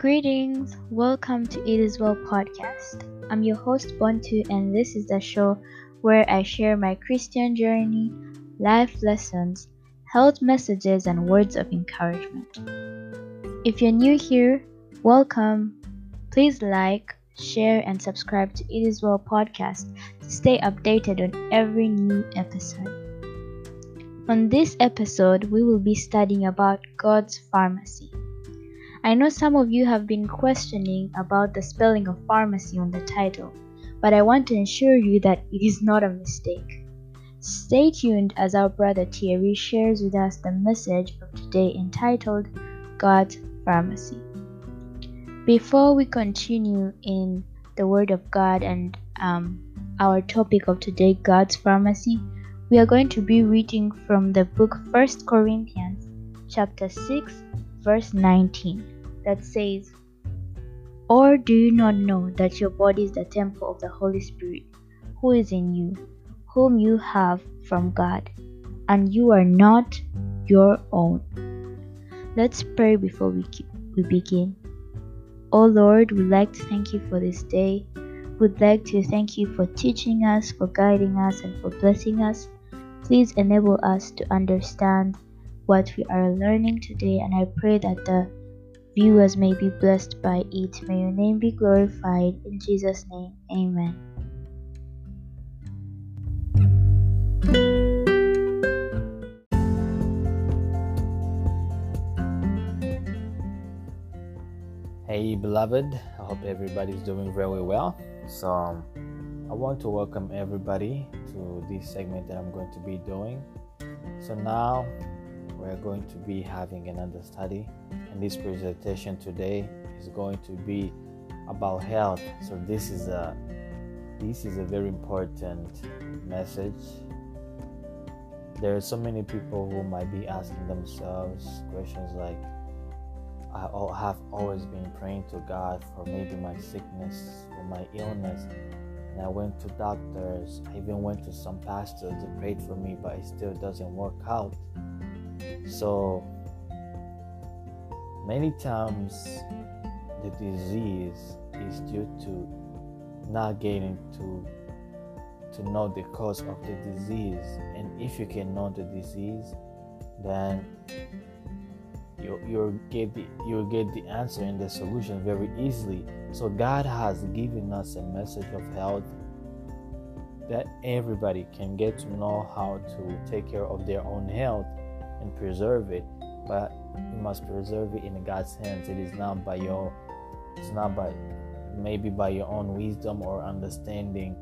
Greetings, welcome to It Is Well podcast. I'm your host Bontu, and this is the show where I share my Christian journey, life lessons, health messages, and words of encouragement. If you're new here, welcome. Please like, share, and subscribe to It Is Well podcast to stay updated on every new episode. On this episode, we will be studying about God's pharmacy. I know some of you have been questioning about the spelling of pharmacy on the title, but I want to assure you that it is not a mistake. Stay tuned as our brother Thierry shares with us the message of today entitled God's Pharmacy. Before we continue in the Word of God and um, our topic of today, God's Pharmacy, we are going to be reading from the book 1 Corinthians, chapter 6, verse 19, that says, Or do you not know that your body is the temple of the Holy Spirit, who is in you, whom you have from God, and you are not your own? Let's pray before we, keep, we begin. Oh Lord, we'd like to thank you for this day. We'd like to thank you for teaching us, for guiding us, and for blessing us. Please enable us to understand what we are learning today, and I pray that the viewers may be blessed by it. May your name be glorified. In Jesus' name, amen. Hey, beloved, I hope everybody's doing very well. So, um, I want to welcome everybody to this segment that I'm going to be doing. So, now we're going to be having another study, and this presentation today is going to be about health. So, this is a this is a very important message. There are so many people who might be asking themselves questions like, I have always been praying to God for maybe my sickness, or my illness. And I went to doctors, I even went to some pastors that prayed for me, but it still doesn't work out. So many times the disease is due to not getting to to know the cause of the disease. And if you can know the disease, then you you'll get the you'll get the answer and the solution very easily. So God has given us a message of health that everybody can get to know how to take care of their own health and preserve it. But you must preserve it in God's hands. It is not by your it's not by maybe by your own wisdom or understanding.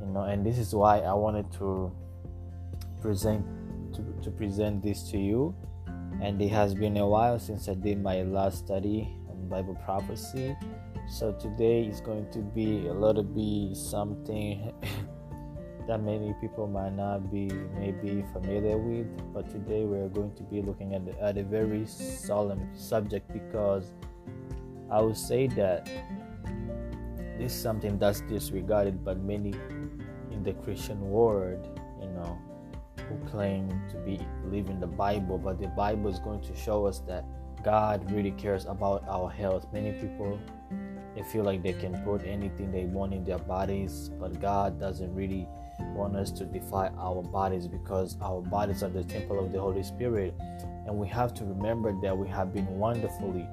You know, and this is why I wanted to present to, to present this to you and it has been a while since I did my last study on Bible prophecy. So today is going to be a little bit something that many people might not be maybe familiar with. But today we're going to be looking at, at a very solemn subject because I would say that this is something that's disregarded by many in the Christian world, you know who claim to be believing the Bible, but the Bible is going to show us that God really cares about our health. Many people they feel like they can put anything they want in their bodies, but God doesn't really want us to defy our bodies because our bodies are the temple of the Holy Spirit. And we have to remember that we have been wonderfully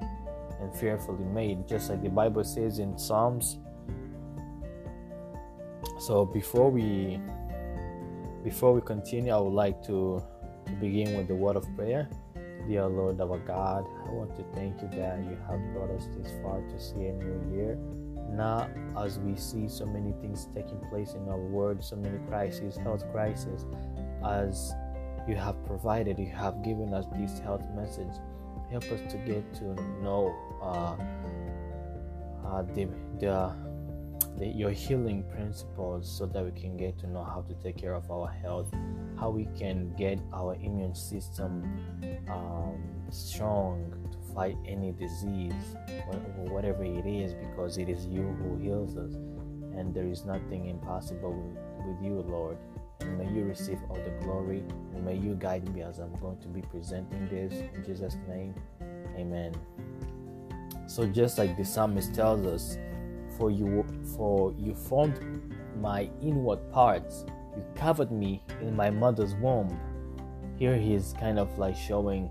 and fearfully made, just like the Bible says in Psalms. So before we before we continue, I would like to, to begin with the word of prayer. Dear Lord our God, I want to thank you that you have brought us this far to see a new year. Now, as we see so many things taking place in our world, so many crises, health crises, as you have provided, you have given us this health message. Help us to get to know uh, uh, the, the the, your healing principles so that we can get to know how to take care of our health, how we can get our immune system um, strong fight any disease, whatever it is, because it is you who heals us, and there is nothing impossible with, with you, Lord. And may you receive all the glory, and may you guide me as I'm going to be presenting this in Jesus' name. Amen. So just like the psalmist tells us, for you for you formed my inward parts, you covered me in my mother's womb. Here he is kind of like showing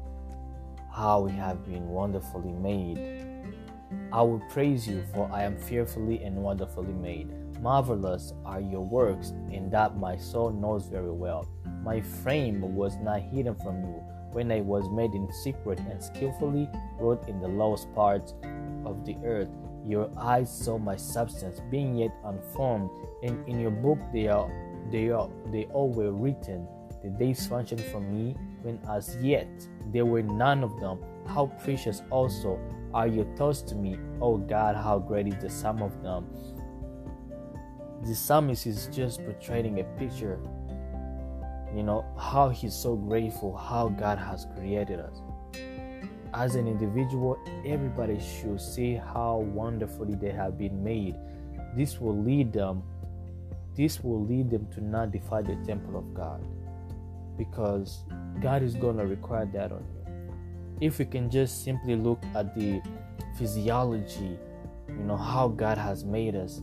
how we have been wonderfully made. I will praise you, for I am fearfully and wonderfully made. Marvelous are your works, and that my soul knows very well. My frame was not hidden from you when I was made in secret and skillfully wrought in the lowest parts of the earth. Your eyes saw my substance, being yet unformed, and in your book they are they are they all were written. The days functioned for me when as yet there were none of them. How precious also are your thoughts to me, O God, how great is the sum of them. The psalmist is just portraying a picture, you know, how he's so grateful how God has created us. As an individual, everybody should see how wonderfully they have been made. This will lead them this will lead them to not defy the temple of God because God is going to require that on you. If we can just simply look at the physiology, you know, how God has made us,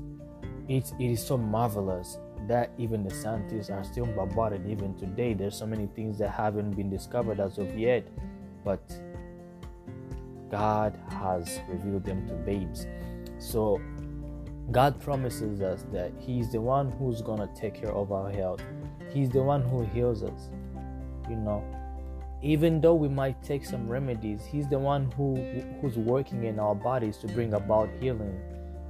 it, it is so marvelous that even the scientists are still bombarded even today. There's so many things that haven't been discovered as of yet, but God has revealed them to babes. So God promises us that He's the one who's gonna take care of our health. He's the one who heals us. You know, even though we might take some remedies, He's the one who who's working in our bodies to bring about healing.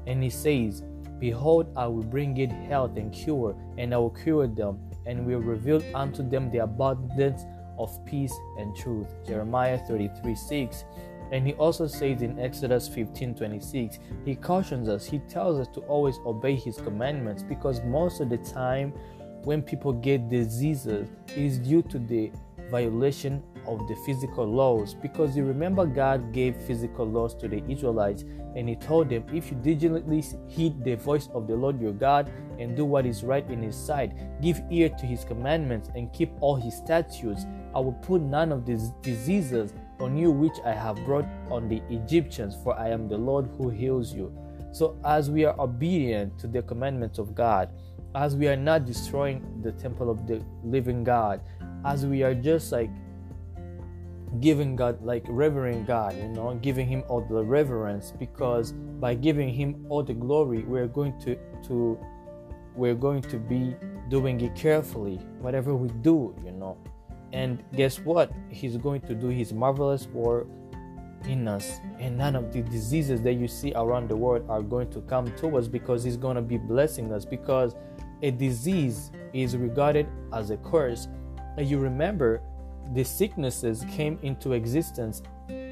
And He says, Behold, I will bring it health and cure, and I will cure them, and will reveal unto them the abundance of peace and truth. Jeremiah 33 6. And he also says in Exodus 15 26, he cautions us, he tells us to always obey his commandments because most of the time when people get diseases is due to the violation of the physical laws because you remember God gave physical laws to the Israelites and he told them if you diligently heed the voice of the Lord your God and do what is right in his sight give ear to his commandments and keep all his statutes I will put none of these diseases on you which I have brought on the Egyptians, for I am the Lord who heals you. So, as we are obedient to the commandments of God, as we are not destroying the temple of the living God, as we are just like giving God, like revering God, you know, giving Him all the reverence, because by giving Him all the glory, we're going to to we're going to be doing it carefully, whatever we do, you know. And guess what? He's going to do his marvelous work in us. And none of the diseases that you see around the world are going to come to us because he's going to be blessing us. Because a disease is regarded as a curse. And you remember, the sicknesses came into existence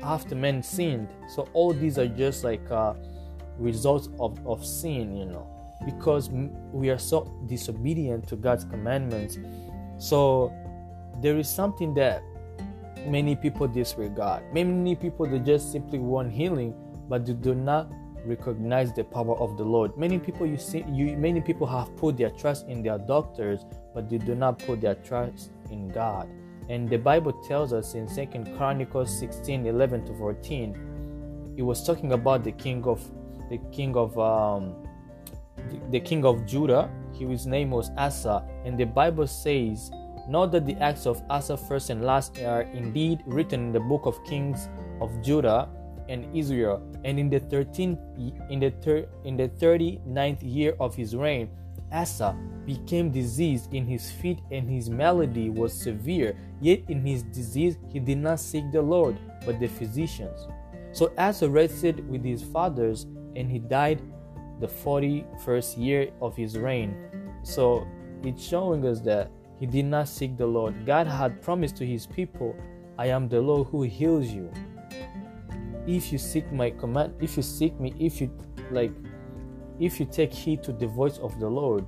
after men sinned. So all these are just like uh, results of, of sin, you know, because we are so disobedient to God's commandments. So there is something that many people disregard. Many people they just simply want healing, but they do not recognize the power of the Lord. Many people you see you many people have put their trust in their doctors, but they do not put their trust in God. And the Bible tells us in Second Chronicles 16, 11 to 14, it was talking about the king of the king of um, the, the king of Judah. His name was Asa, and the Bible says "Not that the acts of Asa first and last are indeed written in the book of Kings of Judah and Israel. And in the 13th in the in the 39th year of his reign, Asa became diseased in his feet and his malady was severe. Yet in his disease he did not seek the Lord, but the physicians. So Asa rested with his fathers and he died the 41st year of his reign. So it's showing us that he did not seek the Lord. God had promised to his people, I am the Lord who heals you. If you seek my command, if you seek me, if you like if you take heed to the voice of the Lord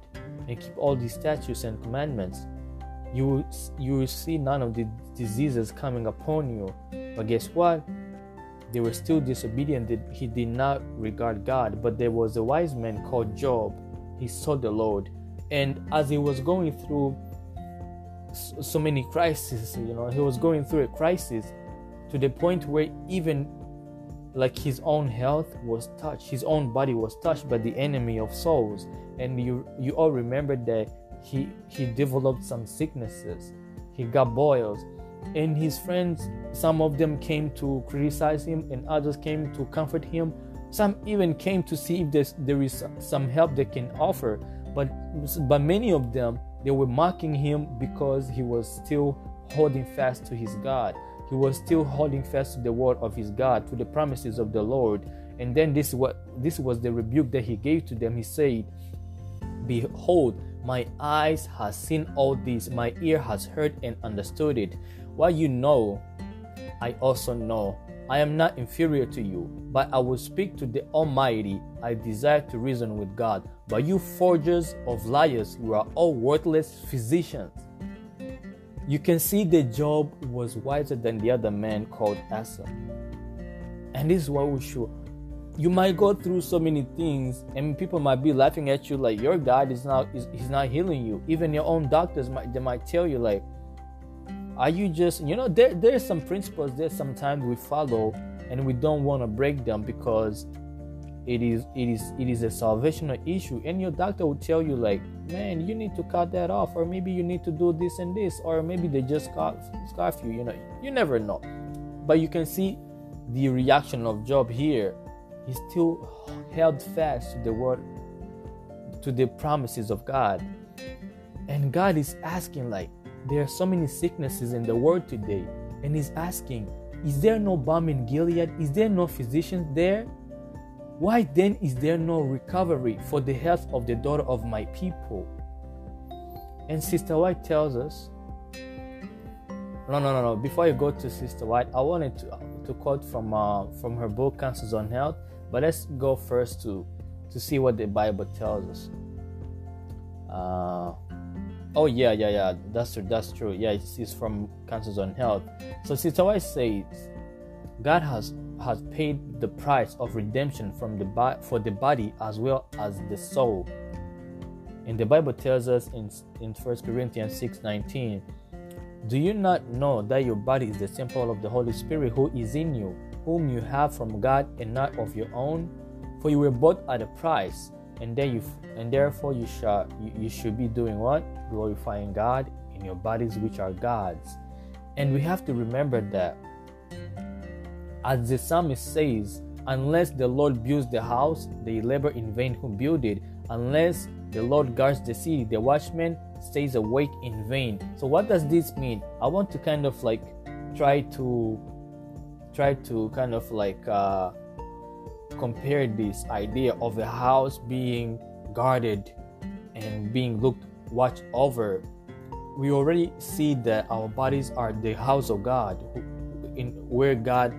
and keep all these statutes and commandments, you will, you will see none of the diseases coming upon you. But guess what? They were still disobedient. He did not regard God. But there was a wise man called Job. He saw the Lord. And as he was going through so many crises you know he was going through a crisis to the point where even like his own health was touched his own body was touched by the enemy of souls. And you you all remember that he he developed some sicknesses. He got boils. And his friends some of them came to criticize him and others came to comfort him. Some even came to see if there's, there is some help they can offer. But but many of them they were mocking him because he was still holding fast to his god he was still holding fast to the word of his God, to the promises of the Lord. And then this this was the rebuke that he gave to them. He said, Behold, my eyes has seen all this, my ear has heard and understood it. What you know, I also know. I am not inferior to you, but I will speak to the Almighty. I desire to reason with God. But you forgers of liars, you are all worthless physicians. You can see that Job was wiser than the other man called Asa. And this is what we should. You might go through so many things, and people might be laughing at you like your God is not is he's not healing you. Even your own doctors might they might tell you like, are you just you know there there's some principles that sometimes we follow and we don't want to break them because it is it is it is a salvational issue and your doctor will tell you like man you need to cut that off or maybe you need to do this and this or maybe they just scarf, you you know you never know. But you can see the reaction of job here. He still held fast to the word to the promises of god. And god is asking like there are so many sicknesses in the world today. And he's asking is there no balm in gilead? Is there no physicians there why then is there no recovery for the health of the daughter of my people? And Sister White tells us, no, no, no, no. Before you go to Sister White, I wanted to, to quote from uh, from her book Counsels on Health, but let's go first to to see what the Bible tells us. Uh, oh yeah, yeah, yeah. That's true. That's true. Yeah, it's, it's from Counsels on Health. So Sister White says, God has has paid the price of redemption from the for the body as well as the soul. And the Bible tells us in, in 1 Corinthians 6:19, Do you not know that your body is the temple of the Holy Spirit who is in you, whom you have from God and not of your own? For you were bought at a price, and there you and therefore you shall you, you should be doing what? Glorifying God in your bodies which are God's. And we have to remember that as the psalmist says, Unless the Lord builds the house, they labor in vain who build it. Unless the Lord guards the city, the watchman stays awake in vain. So what does this mean? I want to kind of like try to try to kind of like uh, compare this idea of the house being guarded and being looked watched over. We already see that our bodies are the house of God, in where God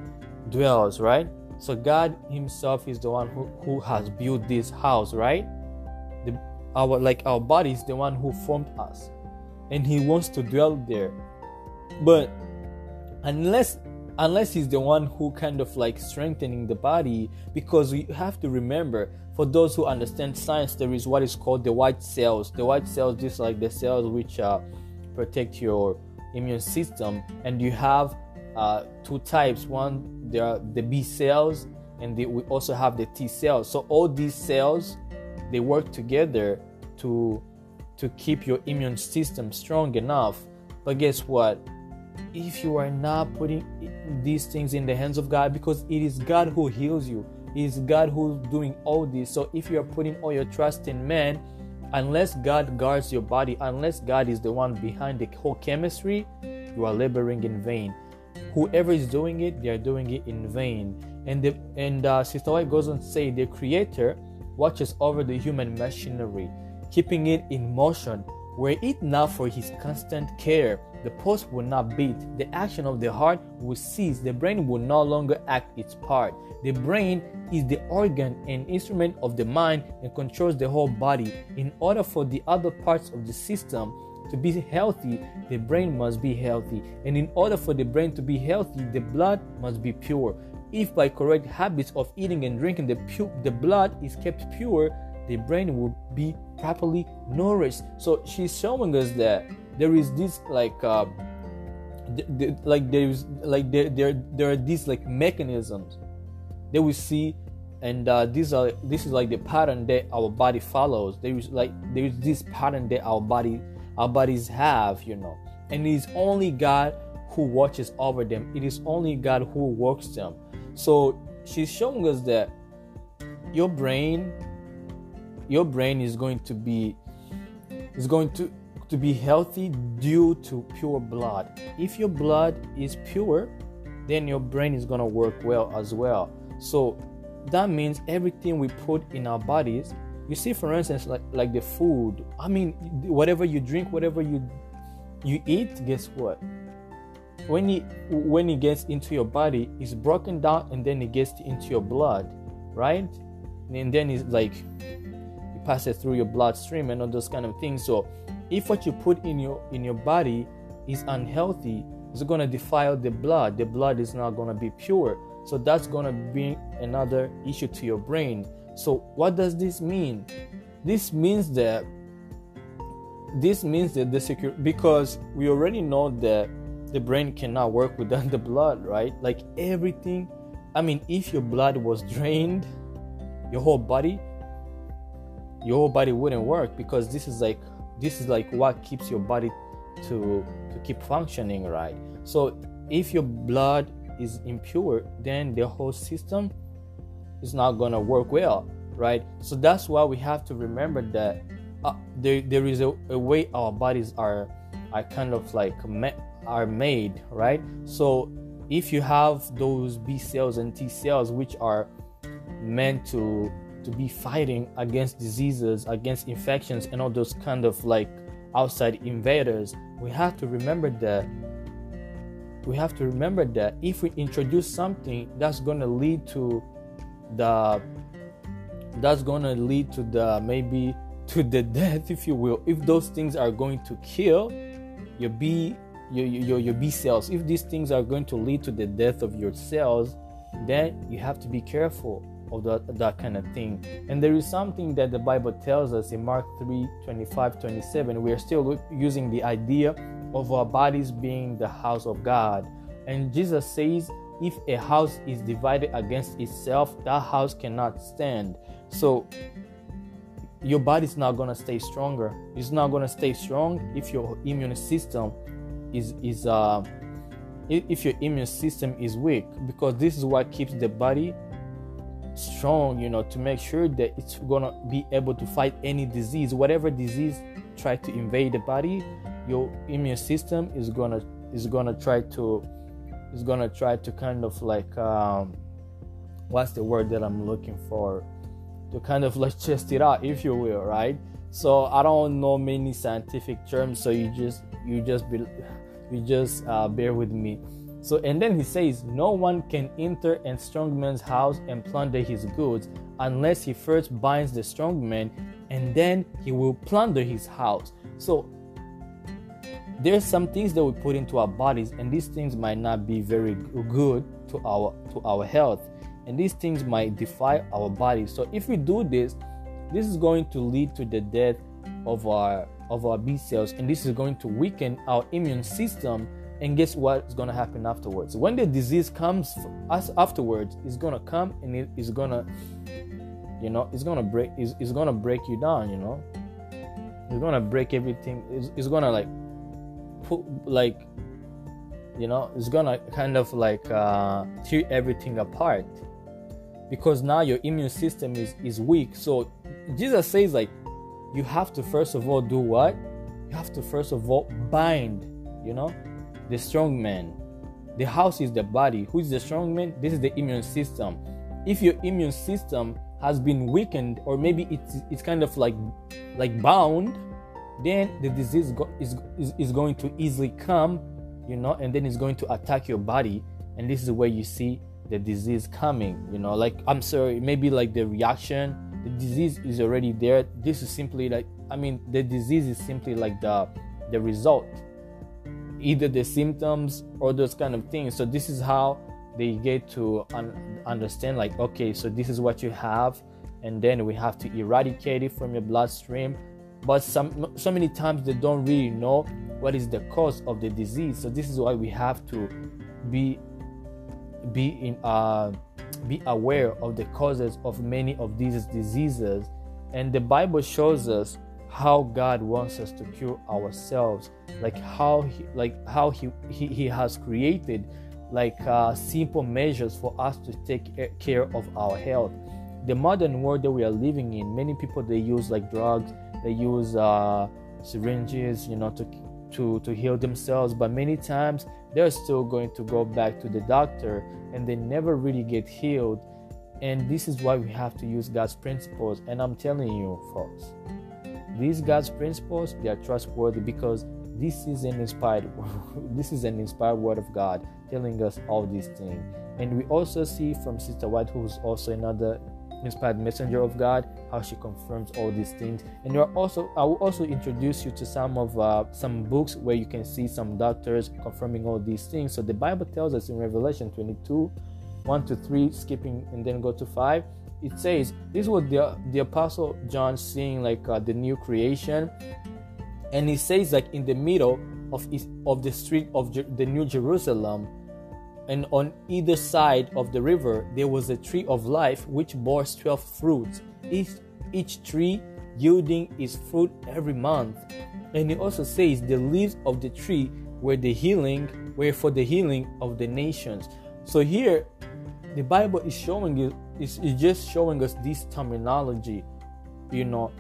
dwells, right? So God Himself is the one who, who has built this house, right? The, our like our body is the one who formed us, and He wants to dwell there. But unless unless He's the one who kind of like strengthening the body, because we have to remember for those who understand science, there is what is called the white cells. The white cells, just like the cells which uh, protect your immune system, and you have uh, two types. One, there are the B cells, and the, we also have the T cells. So all these cells, they work together to to keep your immune system strong enough. But guess what? If you are not putting these things in the hands of God, because it is God who heals you, it is God who's doing all this. So if you are putting all your trust in man, unless God guards your body, unless God is the one behind the whole chemistry, you are laboring in vain whoever is doing it, they are doing it in vain. And the, and uh, Sister White goes on to say, the Creator watches over the human machinery, keeping it in motion. Were it not for His constant care, the pulse would not beat, the action of the heart would cease, the brain would no longer act its part. The brain is the organ and instrument of the mind and controls the whole body. In order for the other parts of the system to be healthy, the brain must be healthy. And in order for the brain to be healthy, the blood must be pure. If by correct habits of eating and drinking the, pu- the blood is kept pure, the brain will be properly nourished. So she's showing us that there is this like uh, like there is like there, there there are these like mechanisms that we see and uh, these are this is like the pattern that our body follows there is like there is this pattern that our body our bodies have you know. And it is only god who watches over them. It is only god who works them. So she's showing us that your brain your brain is going to be is going to to be healthy due to pure blood. If your blood is pure then your brain is going to work well as well. So that means everything we put in our bodies you see for instance like like the food. I mean whatever you drink whatever you you eat guess what? When it when it gets into your body it's broken down and then it gets into your blood right? And then it's like it through your bloodstream and all those kind of things. So if what you put in your in your body is unhealthy it's going to defile the blood. The blood is not going to be pure. So that's going to bring another issue to your brain so what does this mean? This means that this means that the secure because we already know that the brain cannot work without the blood right? Like everything i mean if your blood was drained your whole body your whole body wouldn't work because this is like this is like what keeps your body to to keep functioning right? So if your blood is impure, then the whole system is not gonna work well, right? So that's why we have to remember that uh, there, there is a, a, way our bodies are are kind of like are made, right? So if you have those B cells and T cells which are meant to to be fighting against diseases, against infections, and all those kind of like outside invaders, we have to remember that we have to remember that if we introduce something that's going to lead to the that's to lead to the maybe to the death if you will. If those things are going to kill your b your, your, your b cells if these things are going to lead to the death of your cells then you have to be careful of that, that kind of thing. And there is something that the bible tells us in mark 3 25 27 we are still using the idea of our bodies being the house of God. And Jesus says, if a house is divided against itself, that house cannot stand. So your body's not gonna stay stronger. It's not gonna stay strong if your immune system is is uh if your immune system is weak because this is what keeps the body strong you know to make sure that it's gonna be able to fight any disease whatever disease try to invade the body your immune system is gonna is gonna try to is gonna try to kind of like um, what's the word that I'm looking for? To kind of like test it out if you will right? So I don't know many scientific terms so you just you just be you just uh, bear with me. So and then he says no one can enter a strong man's house and plunder his goods unless he first binds the strong man and then he will plunder his house. So there's some things that we put into our bodies and these things might not be very good to our to our health and these things might defy our body. So if we do this this is going to lead to the death of our of our b cells and this is going to weaken our immune system. And guess what's going to happen afterwards? When the disease comes us afterwards it's going to come and it is going to you know it's going to break it's, it's going to break you down you know? It's going to break everything. It's, it's going to like put like you know it's gonna kind of like uh, tear everything apart. Because now your immune system is is weak. So jesus says like you have to first of all do what? You have to first of all bind you know the strong man. The house is the body. Who is the strong man? This is the immune system. If your immune system has been weakened or maybe it's it's kind of like like bound then the disease go- is, is, is going to easily come, you know, and then it's going to attack your body. And this is where you see the disease coming, you know, like I'm sorry, maybe like the reaction, the disease is already there. This is simply like, I mean, the disease is simply like the the result, either the symptoms or those kind of things. So this is how they get to un- understand, like, okay, so this is what you have, and then we have to eradicate it from your bloodstream but some so many times they don't really know what is the cause of the disease so this is why we have to be be in uh be aware of the causes of many of these diseases. And the Bible shows us how God wants us to cure ourselves, like how he, like how he, he, he has created like uh, simple measures for us to take care of our health. The modern world that we are living in, many people they use like drugs, they use uh, syringes, you know, to to to heal themselves. But many times they're still going to go back to the doctor, and they never really get healed. And this is why we have to use God's principles. And I'm telling you, folks, these God's principles, they are trustworthy because this is an inspired this is an inspired word of God telling us all these things. And we also see from Sister White, who's also another inspired messenger of God, how she confirms all these things. And you are also I will also introduce you to some of uh, some books where you can see some doctors confirming all these things. So the Bible tells us in Revelation 22, 1 to 3, skipping and then go to 5 it says this was the the apostle John seeing like uh, the new creation, and he says like in the middle of of the street of the New Jerusalem, and on either side of the river there was a tree of life which bore twelve fruits, each each tree yielding its fruit every month. And he also says the leaves of the tree were the healing, were for the healing of the nations. So here the Bible is showing you is, is just showing us this terminology, you know,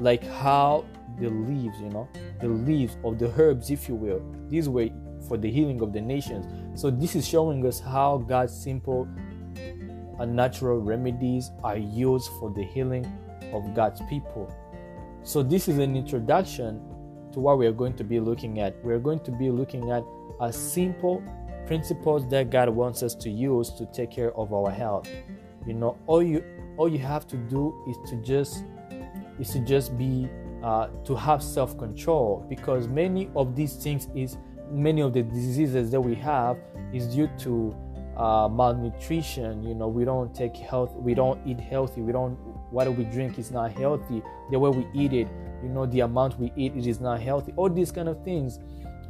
like how the leaves, you know, the leaves of the herbs, if you will, these were for the healing of the nations. So this is showing us how God's simple and natural remedies are used for the healing of God's people. So this is an introduction to what we are going to be looking at. We are going to be looking at a simple principles that God wants us to use to take care of our health. You know, all you all you have to do is to just is to just be uh, to have self-control because many of these things is many of the diseases that we have is due to uh, malnutrition. You know, we don't take health, we don't eat healthy, we don't what we drink is not healthy. The way we eat it, you know, the amount we eat it is not healthy. All these kind of things.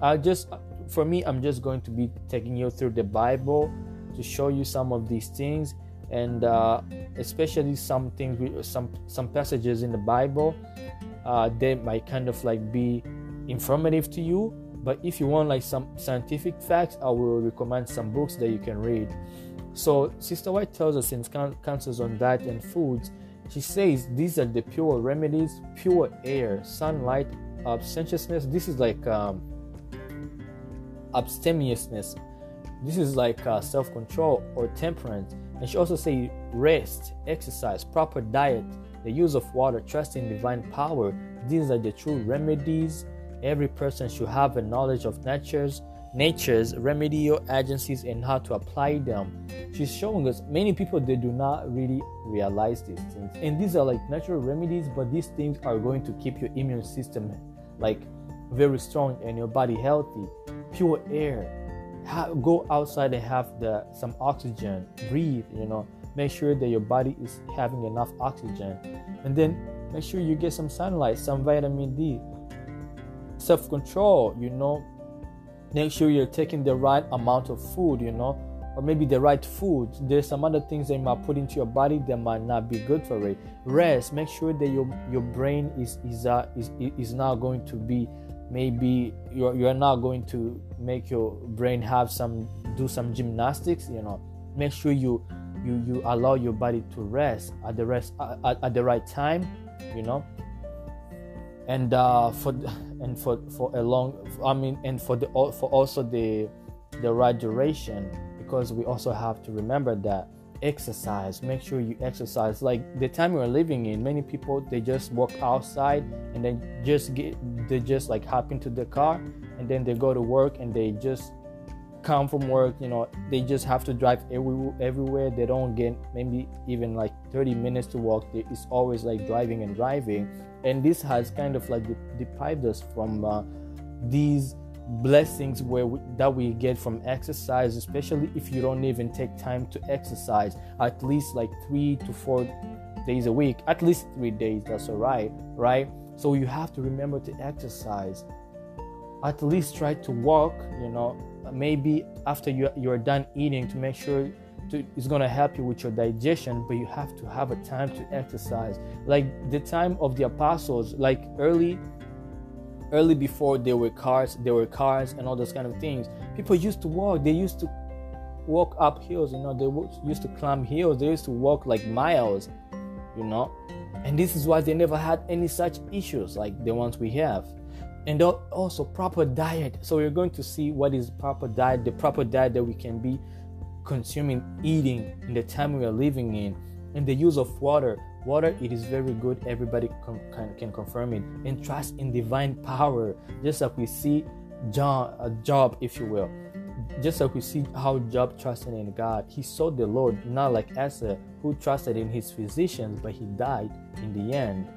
I just for me, I'm just going to be taking you through the Bible to show you some of these things, and uh, especially some things, some some passages in the Bible, uh, they might kind of like be informative to you. But if you want like some scientific facts, I will recommend some books that you can read. So Sister White tells us in Counsels on Diet and Foods, she says these are the pure remedies, pure air, sunlight, abstentiousness. This is like um, abstemiousness. This is like uh, self control or temperance. And she also say rest, exercise, proper diet, the use of water, trust in divine power. These are the true remedies. Every person should have a knowledge of nature's nature's remedial agencies and how to apply them. She's showing us many people they do not really realize these things. And these are like natural remedies, but these things are going to keep your immune system like very strong and your body healthy. Pure air. Go outside and have the some oxygen. Breathe you know. Make sure that your body is having enough oxygen. And then make sure you get some sunlight some vitamin d self-control you know make sure you're taking the right amount of food you know or maybe the right food. There's some other things that you might put into your body that might not be good for it. Rest make sure that your your brain is is uh, is is now going to be maybe you're, you're not going to make your brain have some do some gymnastics you know. Make sure you you you allow your body to rest at the rest at, at the right time you know and uh for and for for a long i mean and for the for also the the right duration because we also have to remember that exercise make sure you exercise. Like the time we're living in many people they just walk outside and then just get they just like hop into the car and then they go to work and they just come from work you know they just have to drive every, everywhere. They don't get maybe even like 30 minutes to walk. It's always like driving and driving and this has kind of like deprived us from uh, these blessings where we, that we get from exercise especially if you don't even take time to exercise at least like three to four days a week at least three days that's all right right? So you have to remember to exercise. At least try to walk you know maybe after you, you're done eating to make sure to, it's gonna help you with your digestion, but you have to have a time to exercise. Like the time of the apostles, like early, early before there were cars, there were cars and all those kind of things. People used to walk. They used to walk up hills. You know, they used to climb hills. They used to walk like miles. You know, and this is why they never had any such issues like the ones we have and also proper diet so we're going to see what is proper diet the proper diet that we can be consuming eating in the time we are living in and the use of water water it is very good. Everybody can, can, confirm it. And trust in divine power just like we see john a job if you will. Just like we see how job trusted in god he sought the lord not like asa who trusted in his physicians but he died in the end.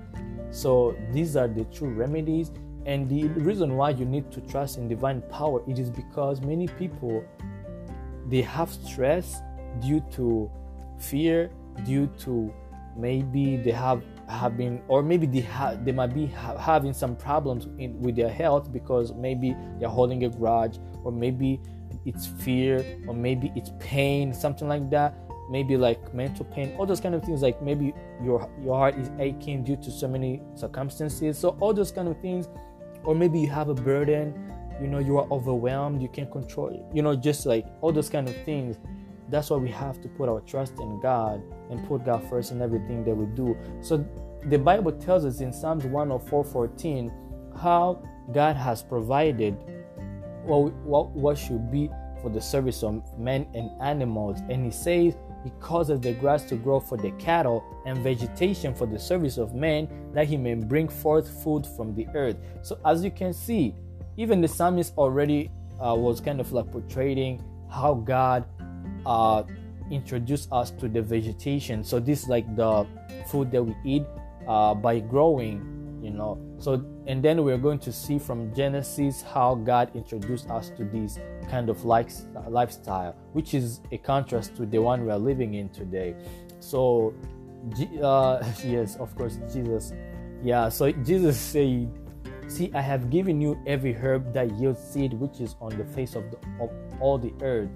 So these are the true remedies. And the reason why you need to trust in divine power it is because many people they have stress due to fear due to maybe they have have been or maybe they have they might be ha- having some problems in, with their health because maybe they're holding a grudge or maybe it's fear or maybe it's pain something like that. Maybe like mental pain all those kind of things like maybe your your heart is aching due to so many circumstances. So all those kind of things or maybe you have a burden you know you are overwhelmed you can't control it you know just like all those kind of things. That's why we have to put our trust in god and put god first in everything that we do. So the bible tells us in psalms 104 14 how god has provided what, what, what should be for the service of men and animals. And he says he causes the grass to grow for the cattle and vegetation for the service of men that he may bring forth food from the earth. So as you can see even the psalmist already uh, was kind of like portraying how God uh, introduced us to the vegetation. So this is like the food that we eat uh, by growing, you know. So and then we're going to see from Genesis how God introduced us to this kind of like lifestyle, which is a contrast to the one we are living in today. So, uh, yes, of course, Jesus. Yeah, so Jesus said See, I have given you every herb that yields seed which is on the face of, the, of all the earth,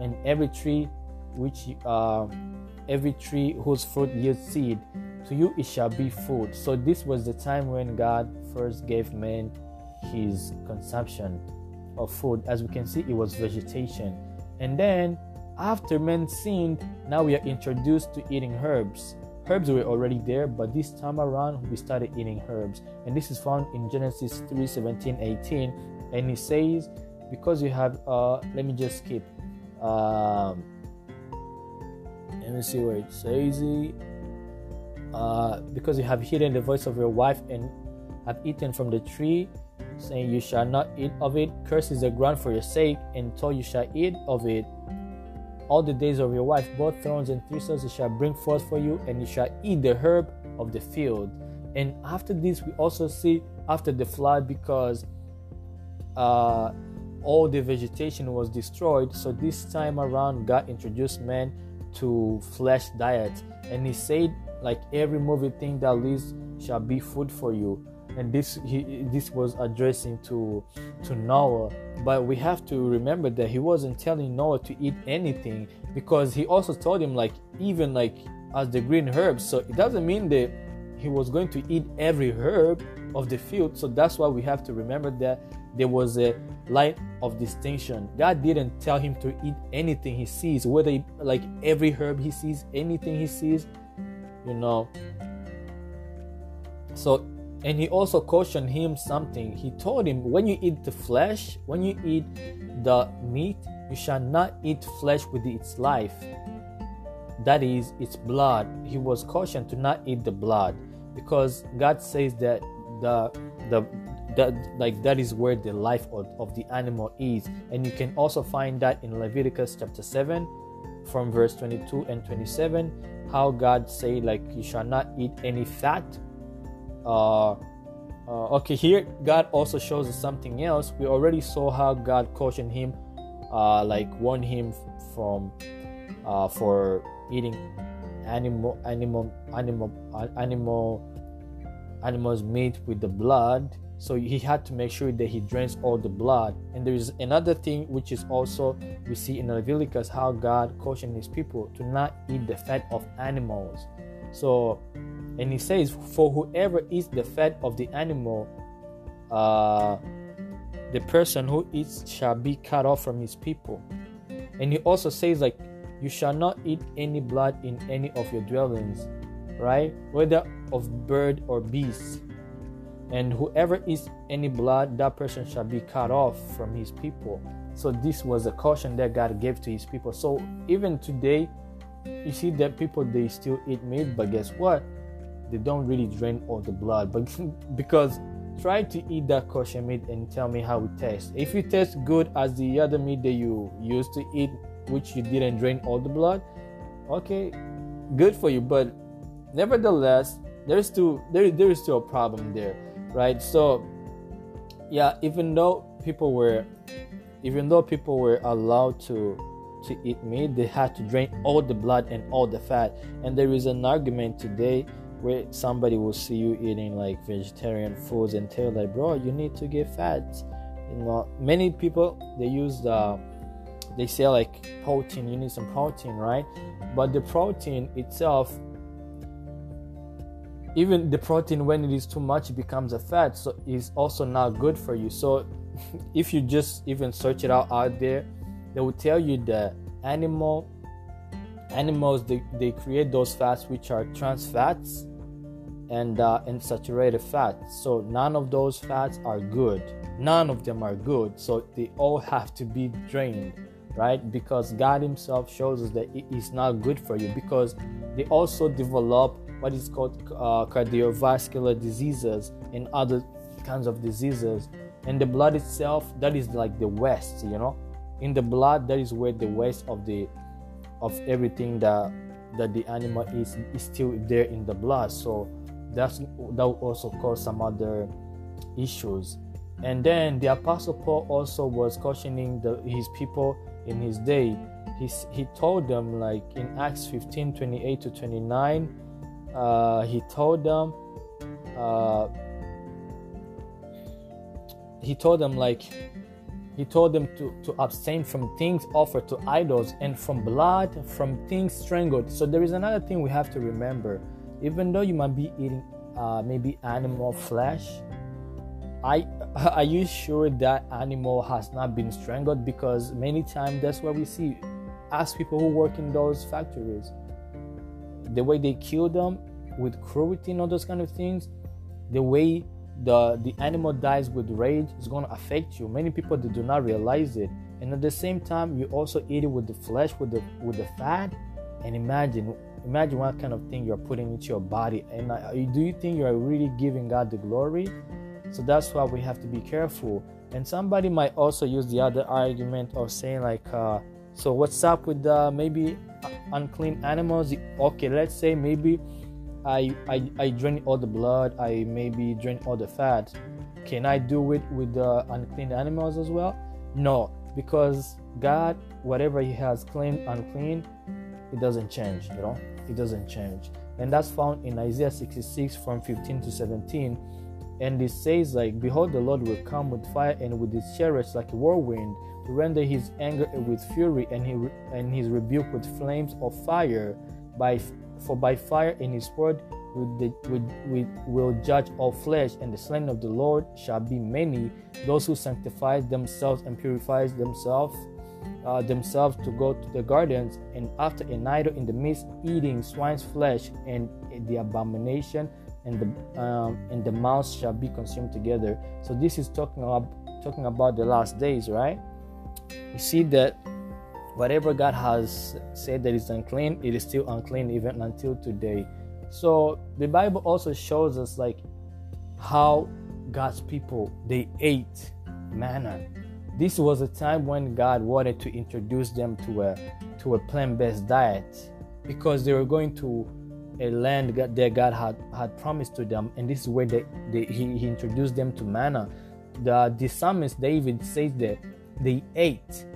and every tree which uh, every tree whose fruit yields seed. To you it shall be food. So this was the time when God first gave man his consumption of food. As we can see, it was vegetation. And then after man sinned, now we are introduced to eating herbs. Herbs were already there, but this time around we started eating herbs. And this is found in Genesis 3 17, 18. And it says, Because you have, uh, let me just skip. Um, let me see where it says it. Uh, because you have hidden the voice of your wife and have eaten from the tree, saying, You shall not eat of it. Cursed is the ground for your sake, and told you shall eat of it all the days of your wife, both thorns and thistles it shall bring forth for you, and you shall eat the herb of the field. And after this, we also see after the flood, because uh, all the vegetation was destroyed. So this time around, God introduced man to flesh diet, and He said, like every moving thing that lives shall be food for you and this he this was addressing to to Noah. But we have to remember that he wasn't telling Noah to eat anything because he also told him like even like as the green herbs so it doesn't mean that he was going to eat every herb of the field. So that's why we have to remember that there was a line of distinction. God didn't tell him to eat anything he sees whether he, like every herb he sees anything he sees you know. So and he also cautioned him something. He told him, When you eat the flesh, when you eat the meat, you shall not eat flesh with its life. That is, its blood. He was cautioned to not eat the blood because God says that the the that like that is where the life of, of the animal is and you can also find that in leviticus chapter 7 from verse 22 and 27 how god say like you shall not eat any fat uh, uh, okay, here God also shows us something else. We already saw how God cautioned him, uh, like warned him from uh, for eating animal, animal, animal, animal, animals meat with the blood. so he had to make sure that he drains all the blood and there is another thing which is also we see in leviticus how god cautioned his people to not eat the fat of animals so and he says for whoever eats the fat of the animal uh the person who eats shall be cut off from his people and he also says like you shall not eat any blood in any of your dwellings right whether of bird or beast and whoever eats any blood, that person shall be cut off from his people. So this was a caution that God gave to his people. So even today, you see that people they still eat meat, but guess what? They don't really drain all the blood. But because try to eat that kosher meat and tell me how it tastes. If it tastes good as the other meat that you used to eat, which you didn't drain all the blood, okay, good for you. But nevertheless, there's still there there is still a problem there right so yeah even though people were even though people were allowed to to eat meat they had to drain all the blood and all the fat and there is an argument today where somebody will see you eating like vegetarian foods and tell like bro you need to get fat. You know many people they use the they say like protein you need some protein right? But the protein itself even the protein when it is too much it becomes a fat so it's also not good for you. So if you just even search it out out there they will tell you that animal animals they, they create those fats which are trans fats and uh, and saturated fats so none of those fats are good none of them are good so they all have to be drained right because god himself shows us that it is not good for you because they also develop what is called uh, cardiovascular diseases and other kinds of diseases. And the blood itself, that is like the waste, you know. In the blood, that is where the waste of the of everything that that the animal is is still there in the blood. So that's that will also cause some other issues. And then the apostle Paul also was cautioning the, his people in his day. He, he told them like in Acts 15 28 to 29 uh, he told them uh, he told them like he told them to, to abstain from things offered to idols and from blood from things strangled so there is another thing we have to remember even though you might be eating uh, maybe animal flesh I, are you sure that animal has not been strangled because many times that's what we see as people who work in those factories the way they kill them with cruelty and all those kind of things, the way the the animal dies with rage is going to affect you. Many people they do not realize it, and at the same time, you also eat it with the flesh, with the with the fat. And imagine, imagine what kind of thing you're putting into your body. And uh, do you think you are really giving God the glory? So that's why we have to be careful. And somebody might also use the other argument of saying like, uh, so what's up with uh, maybe unclean animals? Okay, let's say maybe I, I I drain all the blood, I maybe drain all the fat. Can I do it with the unclean animals as well? No, because God, whatever He has clean, unclean, it doesn't change, you know, it doesn't change. And that's found in Isaiah 66 from 15 to 17. And it says, like, Behold, the Lord will come with fire and with his chariots like a whirlwind, to render his anger with fury and, he, and his rebuke with flames of fire. By for by fire in his word we, we, will judge all flesh, and the slain of the Lord shall be many. Those who sanctify themselves and purify themselves uh, themselves to go to the gardens, and after a night in the midst, eating swine's flesh and the abomination, and the um, and the mouse shall be consumed together. So this is talking about talking about the last days, right? You see that whatever God has said that is unclean, it is still unclean even until today. So the Bible also shows us like how God's people they ate manna. This was a time when God wanted to introduce them to a to a plant-based diet because they were going to a land that God had, had promised to them, and this is where they, they he, he introduced them to manna. The, the psalmist David says that they ate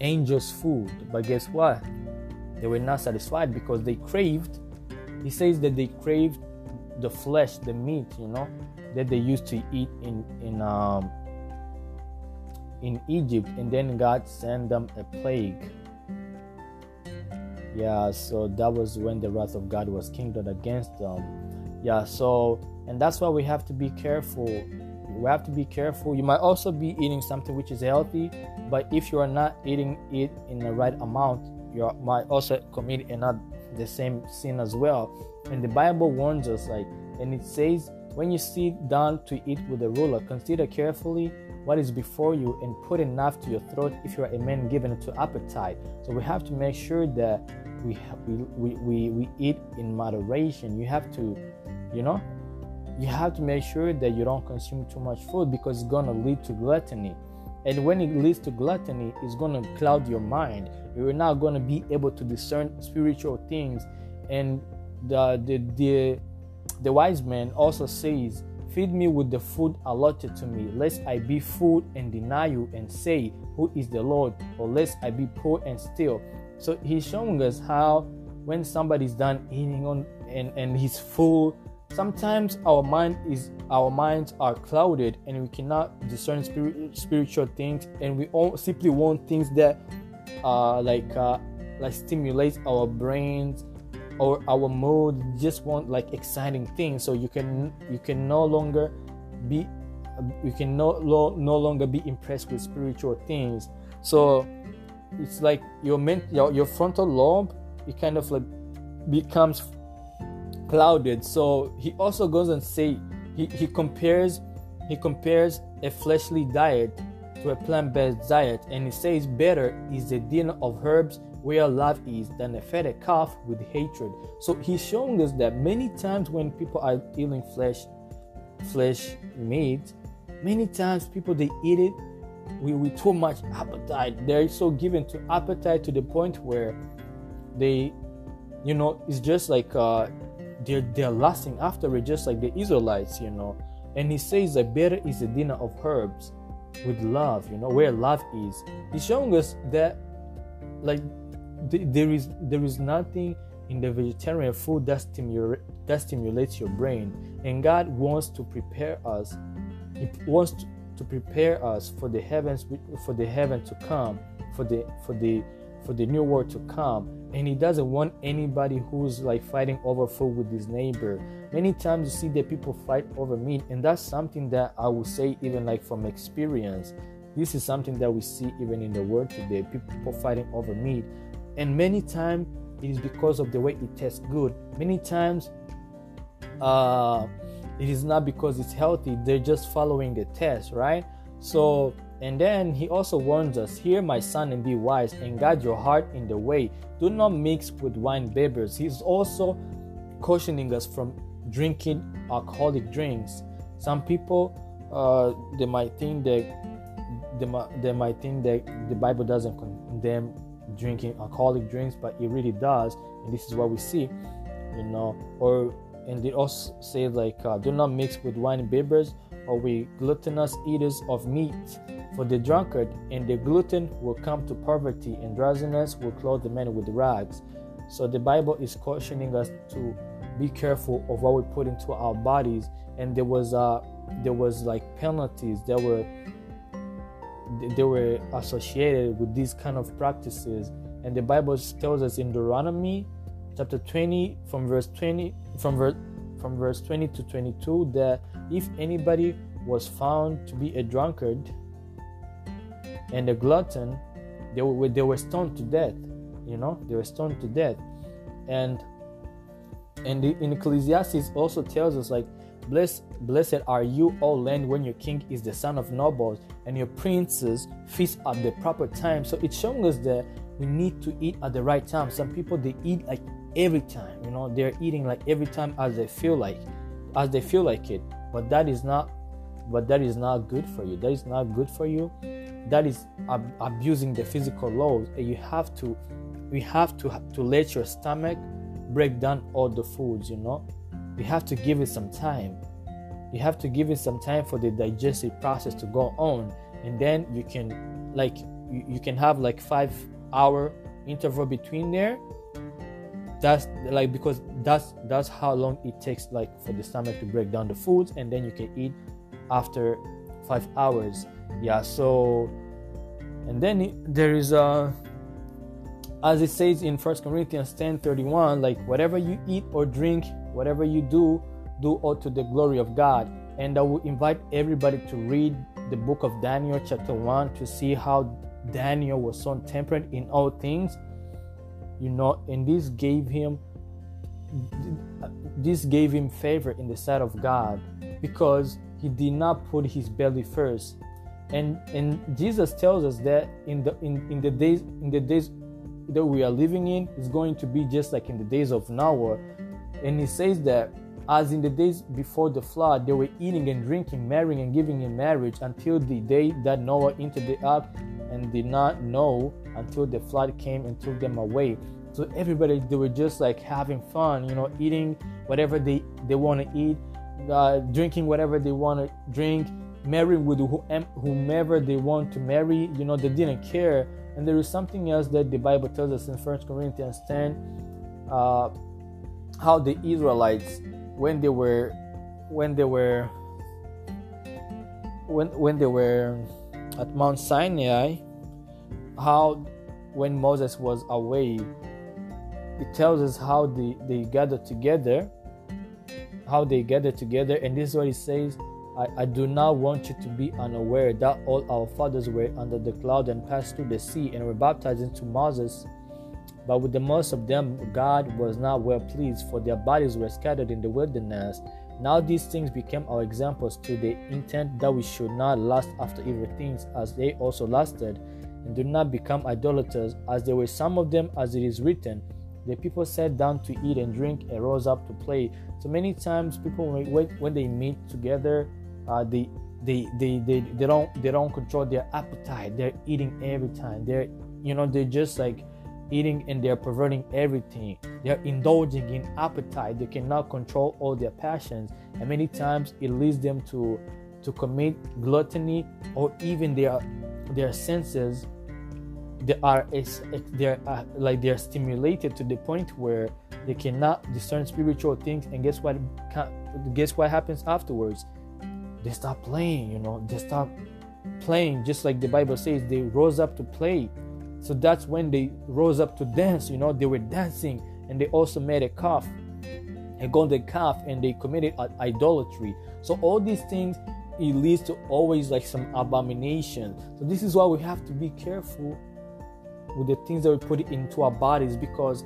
angels' food. But guess what? They were not satisfied because they craved. He says that they craved the flesh, the meat, you know, that they used to eat in in um in Egypt, and then God sent them a plague. Yeah, so that was when the wrath of God was kindled against them. Yeah, so and that's why we have to be careful. We have to be careful. You might also be eating something which is healthy, but if you are not eating it in the right amount, you might also commit another the same sin as well. And the Bible warns us, like, and it says, when you sit down to eat with a ruler, consider carefully what is before you and put enough to your throat if you are a man given to appetite. So we have to make sure that we we, we, we eat in moderation. You have to, you know, you have to make sure that you don't consume too much food because it's gonna lead to gluttony. And when it leads to gluttony, it's gonna cloud your mind. You're not gonna be able to discern spiritual things. And the the the, the wise man also says, Feed me with the food allotted to me, lest I be full and deny you and say, Who is the Lord? or lest I be poor and steal. So he's showing us how when somebody's done eating on and, and he's full sometimes our mind is our minds are clouded and we cannot discern spirit, spiritual things and we all simply want things that uh like uh like stimulates our brains or our mood just want like exciting things. So you can you can no longer be you can no, no longer be impressed with spiritual things. So it's like your ment your, your frontal lobe it kind of like becomes clouded. So he also goes and say he, he compares he compares a fleshly diet to a plant-based diet. And he says better is a dinner of herbs where love is than a fed a calf with hatred. So he's showing us that many times when people are eating flesh flesh meat, many times people they eat it with, with too much appetite. They're so given to appetite to the point where they you know it's just like uh they're they're lasting after it just like the israelites you know and he says that better is a dinner of herbs with love you know where love is he's showing us that like there is there is nothing in the vegetarian food that stimulate that stimulates your brain. And god wants to prepare us he wants to, to prepare us for the heavens for the heaven to come for the for the for the new world to come. And he doesn't want anybody who's like fighting over food with his neighbor. Many times you see that people fight over meat and that's something that i would say even like from experience. This is something that we see even in the world today people fighting over meat and many times it is because of the way it tastes good many times uh it is not because it's healthy they're just following the test right so and then he also warns us, Hear my son and be wise, and guide your heart in the way. Do not mix with wine bibbers. He's also cautioning us from drinking alcoholic drinks. Some people uh, they might think that they they might think that the Bible doesn't condemn drinking alcoholic drinks, but it really does, and this is what we see, you know. Or and they also say like, uh, do not mix with wine bibbers or with gluttonous eaters of meat for the drunkard and the glutton will come to poverty, and drowsiness will clothe the man with rags. So the Bible is cautioning us to be careful of what we put into our bodies. And there was uh there was like penalties that were they were associated with these kind of practices. And the Bible tells us in Deuteronomy chapter 20 from verse 20 from verse from verse 20 to 22 that if anybody was found to be a drunkard and a glutton they were they were stoned to death you know they were stoned to death and and the, in ecclesiastes also tells us like blessed blessed are you O land when your king is the son of nobles and your princes feast at the proper time. So it's showing us that we need to eat at the right time. Some people they eat like every time you know? They're eating like every time as they feel like as they feel like it. But that is not but that is not good for you. That is not good for you. That is ab- abusing the physical laws. And you have to we have to to let your stomach break down all the foods you know you have to give it some time. You have to give it some time for the digestive process to go on and then you can like you, you can have like five hour interval between there. That's like because that's that's how long it takes like for the stomach to break down the foods and then you can eat after five hours. Yeah so and then there is a as it says in First Corinthians 10 31, like whatever you eat or drink, whatever you do, do all to the glory of God. And I will invite everybody to read the book of Daniel, chapter 1, to see how Daniel was so temperate in all things. You know, and this gave him this gave him favor in the sight of God because he did not put his belly first. And and Jesus tells us that in the in, in the days in the days that we are living in is going to be just like in the days of Noah. And he says that as in the days before the flood, they were eating and drinking, marrying and giving in marriage until the day that Noah entered the ark and did not know until the flood came and took them away. So everybody, they were just like having fun, you know, eating whatever they, they want to eat, uh, drinking whatever they want to drink, marrying with whomever they want to marry. You know, they didn't care and there is something else that the Bible tells us in First Corinthians 10 uh, how the Israelites, when they were, when they were, when, when they were at Mount Sinai, how when Moses was away, it tells us how they, they gathered together, how they gathered together, and this is what it says I, I do not want you to be unaware that all our fathers were under the cloud and passed through the sea and were baptized into Moses. But with the most of them, God was not well pleased, for their bodies were scattered in the wilderness. Now these things became our examples to the intent that we should not lust after evil things as they also lusted, and do not become idolaters, as there were some of them, as it is written. The people sat down to eat and drink and rose up to play. So many times, people when they meet together, uh, they, they, they, they, they don't they don't control their appetite. They're eating every time. They're you know they're just like eating and they're perverting everything. They're indulging in appetite. They cannot control all their passions, and many times it leads them to to commit gluttony or even their their senses they are they're uh, like they're stimulated to the point where they cannot discern spiritual things and guess what guess what happens afterwards they stopped playing, you know, they stopped playing just like the Bible says they rose up to play. So that's when they rose up to dance, you know, they were dancing and they also made a calf, a golden calf, and they committed idolatry. So all these things it leads to always like some abomination. So this is why we have to be careful with the things that we put into our bodies because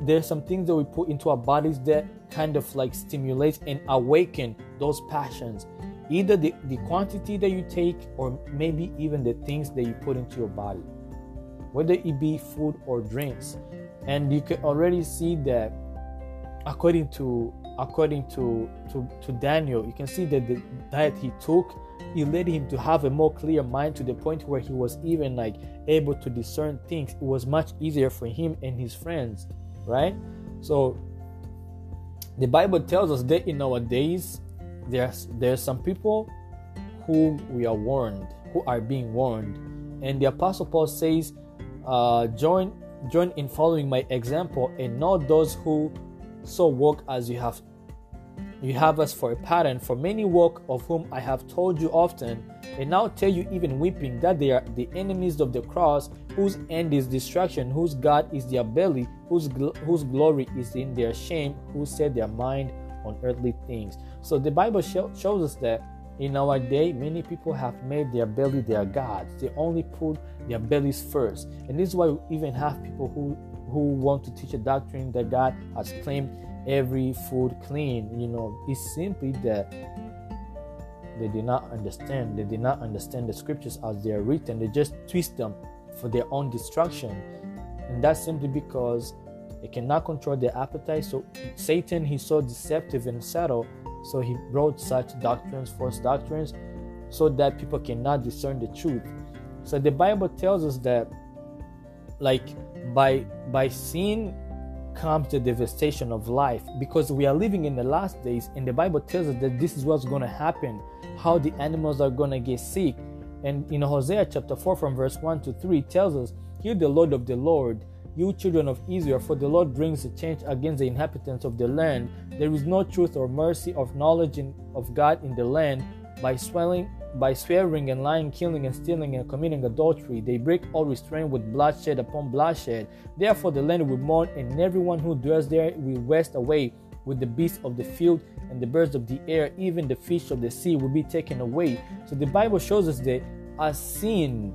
there's some things that we put into our bodies that kind of like stimulate and awaken those passions either the, the quantity that you take or maybe even the things that you put into your body whether it be food or drinks. And you can already see that according to according to, to to daniel you can see that the diet he took it led him to have a more clear mind to the point where he was even like able to discern things. It was much easier for him and his friends right? So the bible tells us that in our days there's there's some people whom we are warned, who are being warned, and the apostle Paul says, uh, "Join join in following my example, and not those who so walk as you have you have us for a pattern. For many walk of whom I have told you often, and now tell you even weeping that they are the enemies of the cross, whose end is destruction, whose God is their belly, whose gl- whose glory is in their shame, who set their mind on earthly things." So the Bible show, shows us that in our day, many people have made their belly their God. They only put their bellies first. And this is why we even have people who, who want to teach a doctrine that God has claimed every food clean. You know, it's simply that they did not understand. They did not understand the scriptures as they are written. They just twist them for their own destruction. And that's simply because they cannot control their appetite. So Satan, he's so deceptive and subtle so he brought such doctrines, false doctrines, so that people cannot discern the truth. So the Bible tells us that like by by sin comes the devastation of life because we are living in the last days and the Bible tells us that this is what's going to happen, how the animals are going to get sick. And in Hosea chapter 4 from verse 1 to 3 tells us, Hear the Lord of the Lord, you children of Israel, for the Lord brings a change against the inhabitants of the land. There is no truth or mercy of knowledge in, of God in the land. By swelling, by swearing and lying, killing and stealing and committing adultery, they break all restraint with bloodshed upon bloodshed. Therefore, the land will mourn, and everyone who dwells there will waste away. With the beasts of the field and the birds of the air, even the fish of the sea will be taken away. So the Bible shows us that as sin,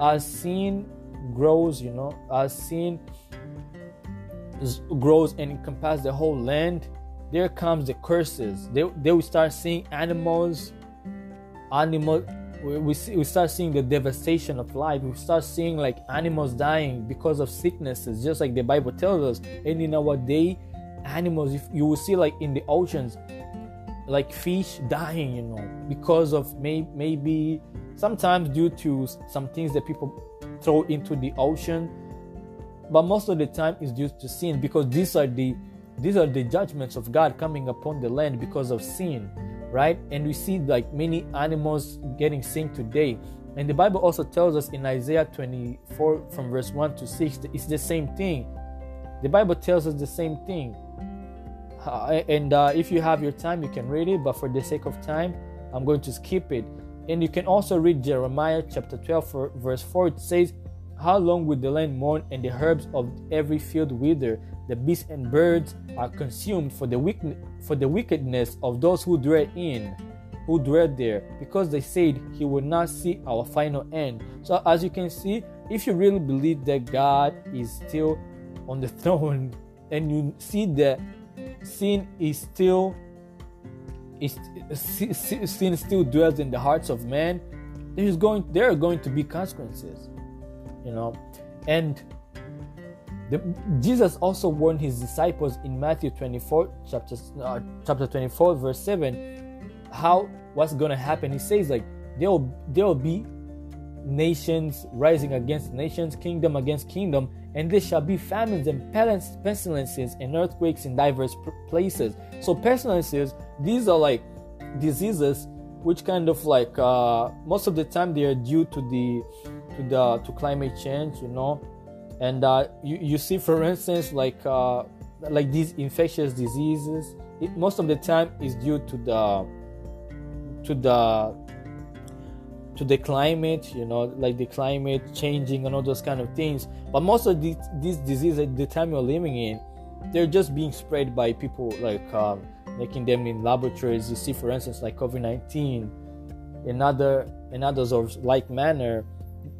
as sin grows, you know, as sin grows and encompasses the whole land, there comes the curses. They, they will start seeing animals, animal. We, we, see, we start seeing the devastation of life. We start seeing like animals dying because of sicknesses, just like the Bible tells us. And in our day, animals, if you will see like in the oceans, like fish dying, you know, because of may, maybe sometimes due to some things that people throw into the ocean. But most of the time it's due to sin because these are the these are the judgments of god coming upon the land because of sin right? And we see like many animals getting sick today. And the bible also tells us in isaiah 24 from verse 1 to 6 it's the same thing. The bible tells us the same thing. Uh, and uh, if you have your time you can read it but for the sake of time i'm going to skip it and you can also read Jeremiah chapter 12, verse 4. It says, How long will the land mourn and the herbs of every field wither? The beasts and birds are consumed for the, wick- for the wickedness of those who dwell in, who dwell there, because they said he will not see our final end. So, as you can see, if you really believe that God is still on the throne and you see that sin is still sin still dwells in the hearts of men, there's going there are going to be consequences, you know, and the, Jesus also warned his disciples in Matthew 24 chapter uh, chapter 24 verse 7 how what's going to happen. He says like there will there will be nations rising against nations, kingdom against kingdom, and there shall be famines and pestilences and earthquakes in diverse places. So pestilences, these are like diseases which kind of like uh, most of the time they are due to the to the to climate change, you know, and uh, you you see for instance like uh, like these infectious diseases, it, most of the time is due to the to the to the climate, you know, like the climate changing and all those kind of things. But most of these, these diseases at the time you're living in, they're just being spread by people like um, making them in laboratories. You see, for instance, like COVID 19, in other in others of like manner,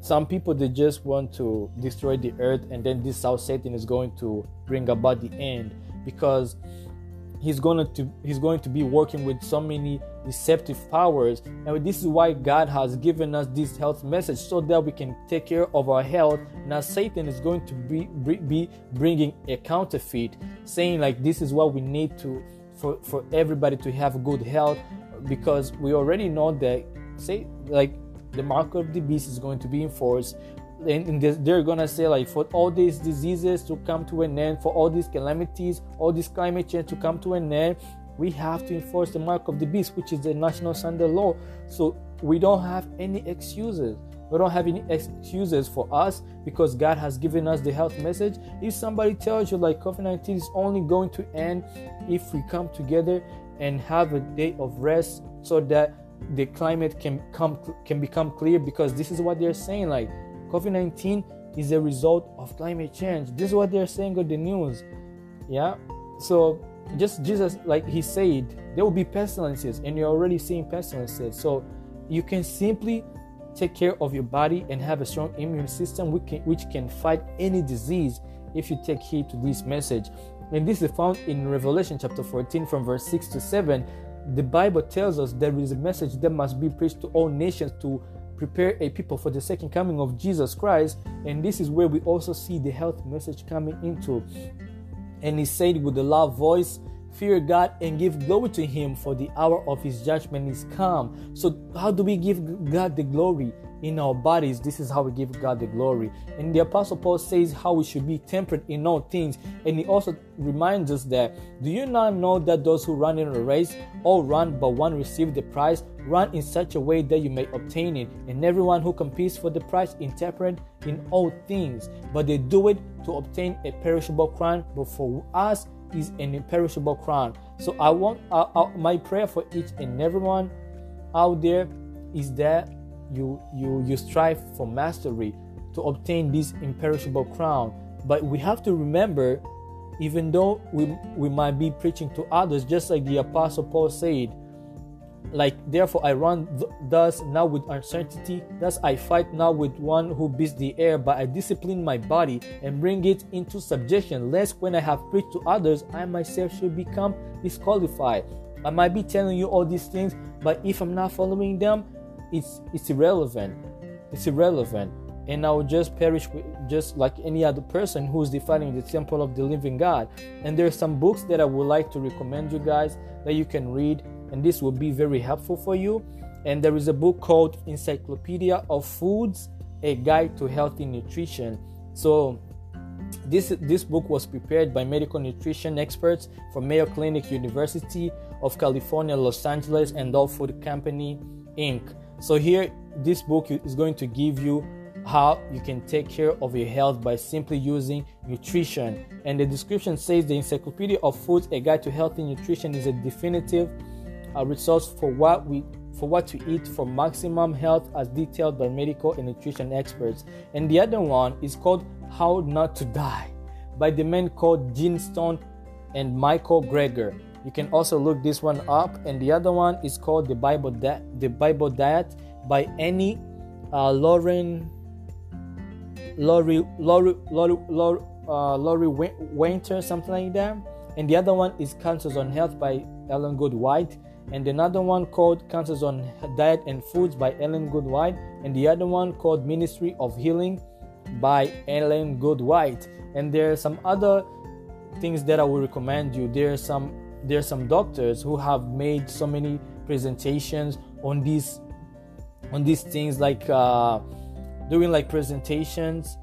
some people they just want to destroy the earth, and then this how Satan is going to bring about the end because he's going to he's going to be working with so many deceptive powers. And this is why god has given us this health message so that we can take care of our health. Now satan is going to be, be bringing a counterfeit saying like this is what we need to for, for everybody to have good health because we already know that say like the mark of the beast is going to be enforced and they're gonna say like for all these diseases to come to an end for all these calamities all this climate change to come to an end we have to enforce the mark of the beast which is the national standard law so we don't have any excuses we don't have any excuses for us because God has given us the health message. If somebody tells you like COVID 19 is only going to end if we come together and have a day of rest so that the climate can come can become clear because this is what they're saying like COVID 19 is a result of climate change. This is what they're saying on the news. Yeah. So just Jesus, like he said, there will be pestilences, and you're already seeing pestilences. So you can simply take care of your body and have a strong immune system which can, which can fight any disease if you take heed to this message. And this is found in Revelation chapter 14 from verse 6 to 7. The Bible tells us there is a message that must be preached to all nations to prepare a people for the second coming of Jesus Christ. And this is where we also see the health message coming into. And he said with a loud voice, Fear God and give glory to Him, for the hour of His judgment is come. So, how do we give God the glory? In our bodies, this is how we give God the glory. And the Apostle Paul says how we should be temperate in all things. And he also reminds us that do you not know that those who run in a race all run, but one receive the prize? Run in such a way that you may obtain it. And everyone who competes for the prize is temperate in all things. But they do it to obtain a perishable crown, but for us is an imperishable crown. So I want uh, uh, my prayer for each and everyone out there is that you you you strive for mastery to obtain this imperishable crown. But we have to remember even though we we might be preaching to others just like the apostle paul said like therefore i run th- thus now with uncertainty thus i fight now with one who beats the air but i discipline my body and bring it into subjection lest when i have preached to others i myself should become disqualified. I might be telling you all these things but if i'm not following them it's it's irrelevant it's irrelevant and I will just perish just like any other person who's defiling the temple of the living God. And there are some books that I would like to recommend you guys that you can read, and this will be very helpful for you. And there is a book called Encyclopedia of Foods: A Guide to Healthy Nutrition. So this this book was prepared by medical nutrition experts from Mayo Clinic University of California, Los Angeles, and Dole Food Company Inc. So here, this book is going to give you how you can take care of your health by simply using nutrition. And the description says the Encyclopedia of Foods: A Guide to Healthy Nutrition is a definitive uh, resource for what we for what to eat for maximum health as detailed by medical and nutrition experts. And the other one is called How Not to Die by the men called Gene Stone and Michael Greger. You can also look this one up, and the other one is called the Bible Di- the Bible Diet by Annie uh, Lauren Laurie Laurie Laurie Laurie, uh, Laurie Winter, something like that. And the other one is Counsels on Health by Ellen Gould White. And another one called Counsels on Diet and Foods by Ellen Gould White. And the other one called Ministry of Healing by Ellen Gould White. And there are some other things that I will recommend you. There are some there are some doctors who have made so many presentations on these on these things like uh, doing like presentations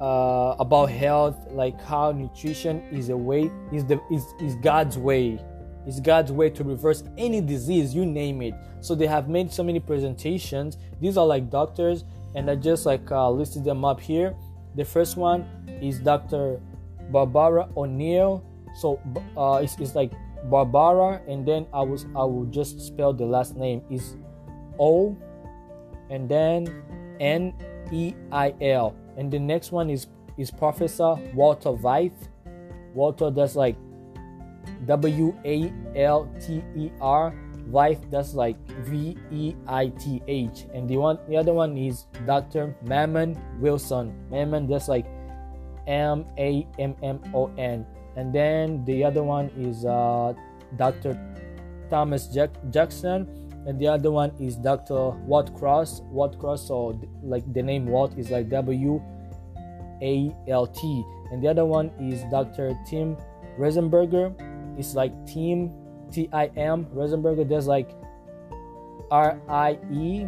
uh, about health like how nutrition is a way is the is, is god's way. Is god's way to reverse any disease you name it. So they have made so many presentations. These are like doctors and i just like uh, listed them up here. The first one is dr barbara o'neill. So uh, it's, it's like barbara and then i was i will just spell the last name is o and then N E I L. And the next one is is Professor Walter Veith. Walter that's like W A L T E R. Veith that's like V E I T H. And the one the other one is Dr. Mammon Wilson. Mammon that's like M A M M O N. And then the other one is uh, Dr. Thomas Jack- Jackson and the other one is Dr. Walt Cross. Walt Cross, so like the name Walt is like W A L T, and the other one is Dr. Tim Riesenberger. It's like Tim T I M Riesenberger. There's like R I E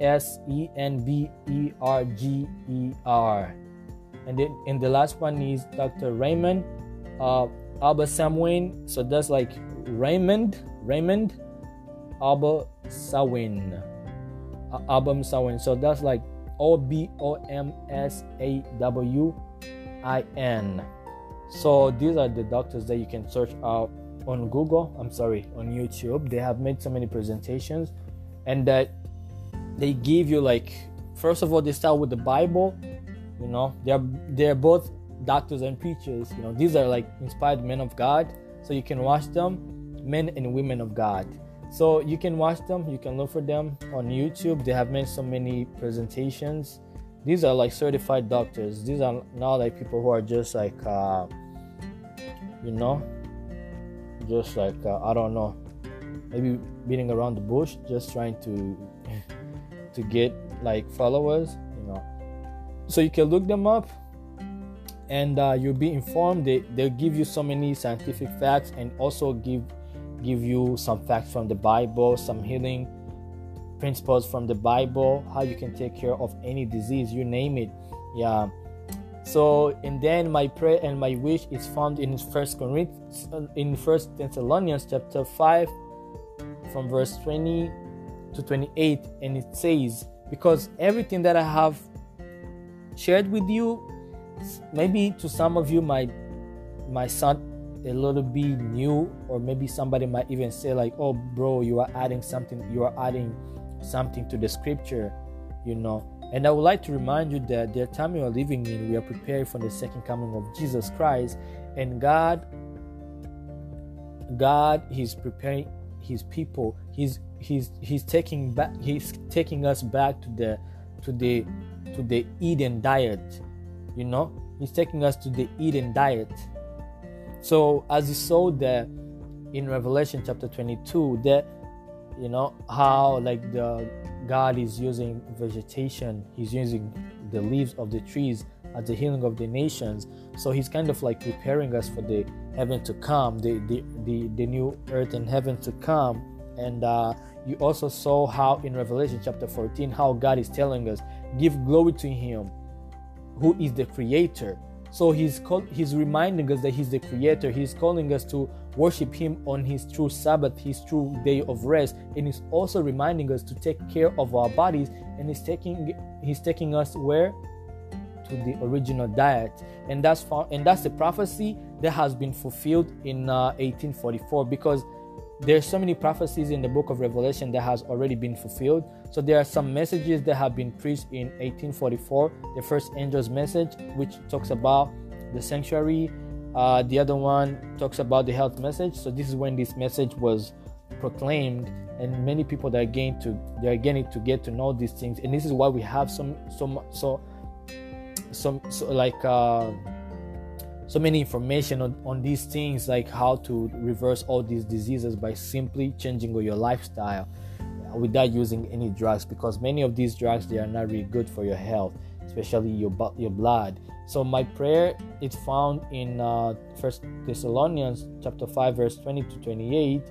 S E N B E R G E R, and then and the last one is Dr. Raymond uh, Obomsawin. So that's like Raymond Raymond Abba Sawin. Obomsawin. So that's like O B O M S A W I N. So these are the doctors that you can search out on Google. I'm sorry, on YouTube. They have made so many presentations, and that they give you like first of all they start with the Bible. You know, they're they're both doctors and preachers. You know, these are like inspired men of God. So you can watch them, men and women of God. So you can watch them, you can look for them on YouTube. They have made so many presentations. These are like certified doctors. These are not like people who are just like, uh, you know, just like, uh, I don't know, maybe beating around the bush, just trying to to get like followers. So you can look them up and uh, you'll be informed. They, they'll give you so many scientific facts and also give give you some facts from the Bible, some healing principles from the Bible, how you can take care of any disease, you name it. Yeah. So and then my prayer and my wish is found in First Corinthians, in First Thessalonians chapter five, from verse twenty to twenty-eight, and it says, "Because everything that I have shared with you, maybe to some of you might might sound a little bit new, or maybe somebody might even say like, "Oh, bro, you are adding something. You are adding something to the scripture," you know and I would like to remind you that the time we are living in, we are preparing for the second coming of Jesus Christ, and God, God, He's preparing His people. He's He's He's taking back. He's taking us back to the to the to the Eden diet. You know, He's taking us to the Eden diet. So as you saw there in Revelation chapter 22, that you know how like the God is using vegetation, He's using the leaves of the trees as the healing of the nations. So He's kind of like preparing us for the heaven to come, the the the, the new earth and heaven to come. And uh, you also saw how in Revelation chapter 14, how God is telling us, give glory to Him who is the creator. So he's call, he's reminding us that he's the creator. He's calling us to worship him on his true Sabbath, his true day of rest, and he's also reminding us to take care of our bodies. And he's taking he's taking us where to the original diet, and that's found, and that's the prophecy that has been fulfilled in uh, 1844 because there's so many prophecies in the book of revelation that has already been fulfilled. So there are some messages that have been preached in 1844 the first angel's message which talks about the sanctuary. Uh, the other one talks about the health message. So this is when this message was proclaimed and many people that are getting to they're getting to get to know these things. And this is why we have some some so some so like uh so many information on, on these things like how to reverse all these diseases by simply changing your lifestyle without using any drugs because many of these drugs they are not really good for your health especially your your blood. So my prayer is found in uh, first thessalonians chapter 5 verse 20 to 28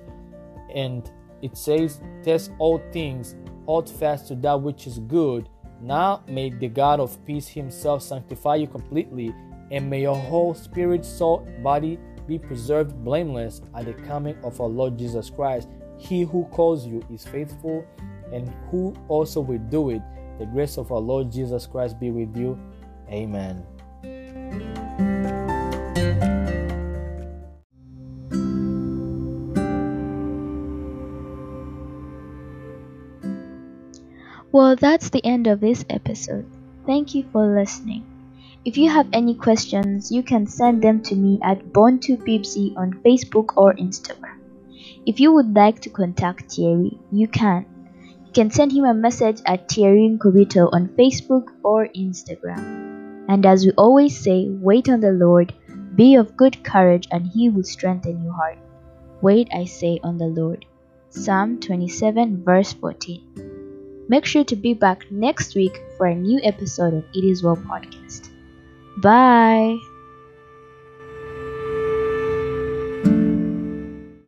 and it says test all things hold fast to that which is good. Now may the god of peace himself sanctify you completely and may your whole spirit, soul, body be preserved blameless at the coming of our Lord Jesus Christ. He who calls you is faithful, and who also will do it. The grace of our Lord Jesus Christ be with you. Amen. Well, that's the end of this episode. Thank you for listening. If you have any questions, you can send them to me at Born2Pipsy on Facebook or Instagram. If you would like to contact Thierry, you can. You can send him a message at Thierry Nkobito on Facebook or Instagram. And as we always say, wait on the Lord, be of good courage, and he will strengthen your heart. Wait, I say, on the Lord. Psalm 27, verse 14. Make sure to be back next week for a new episode of It Is Well podcast. Bye.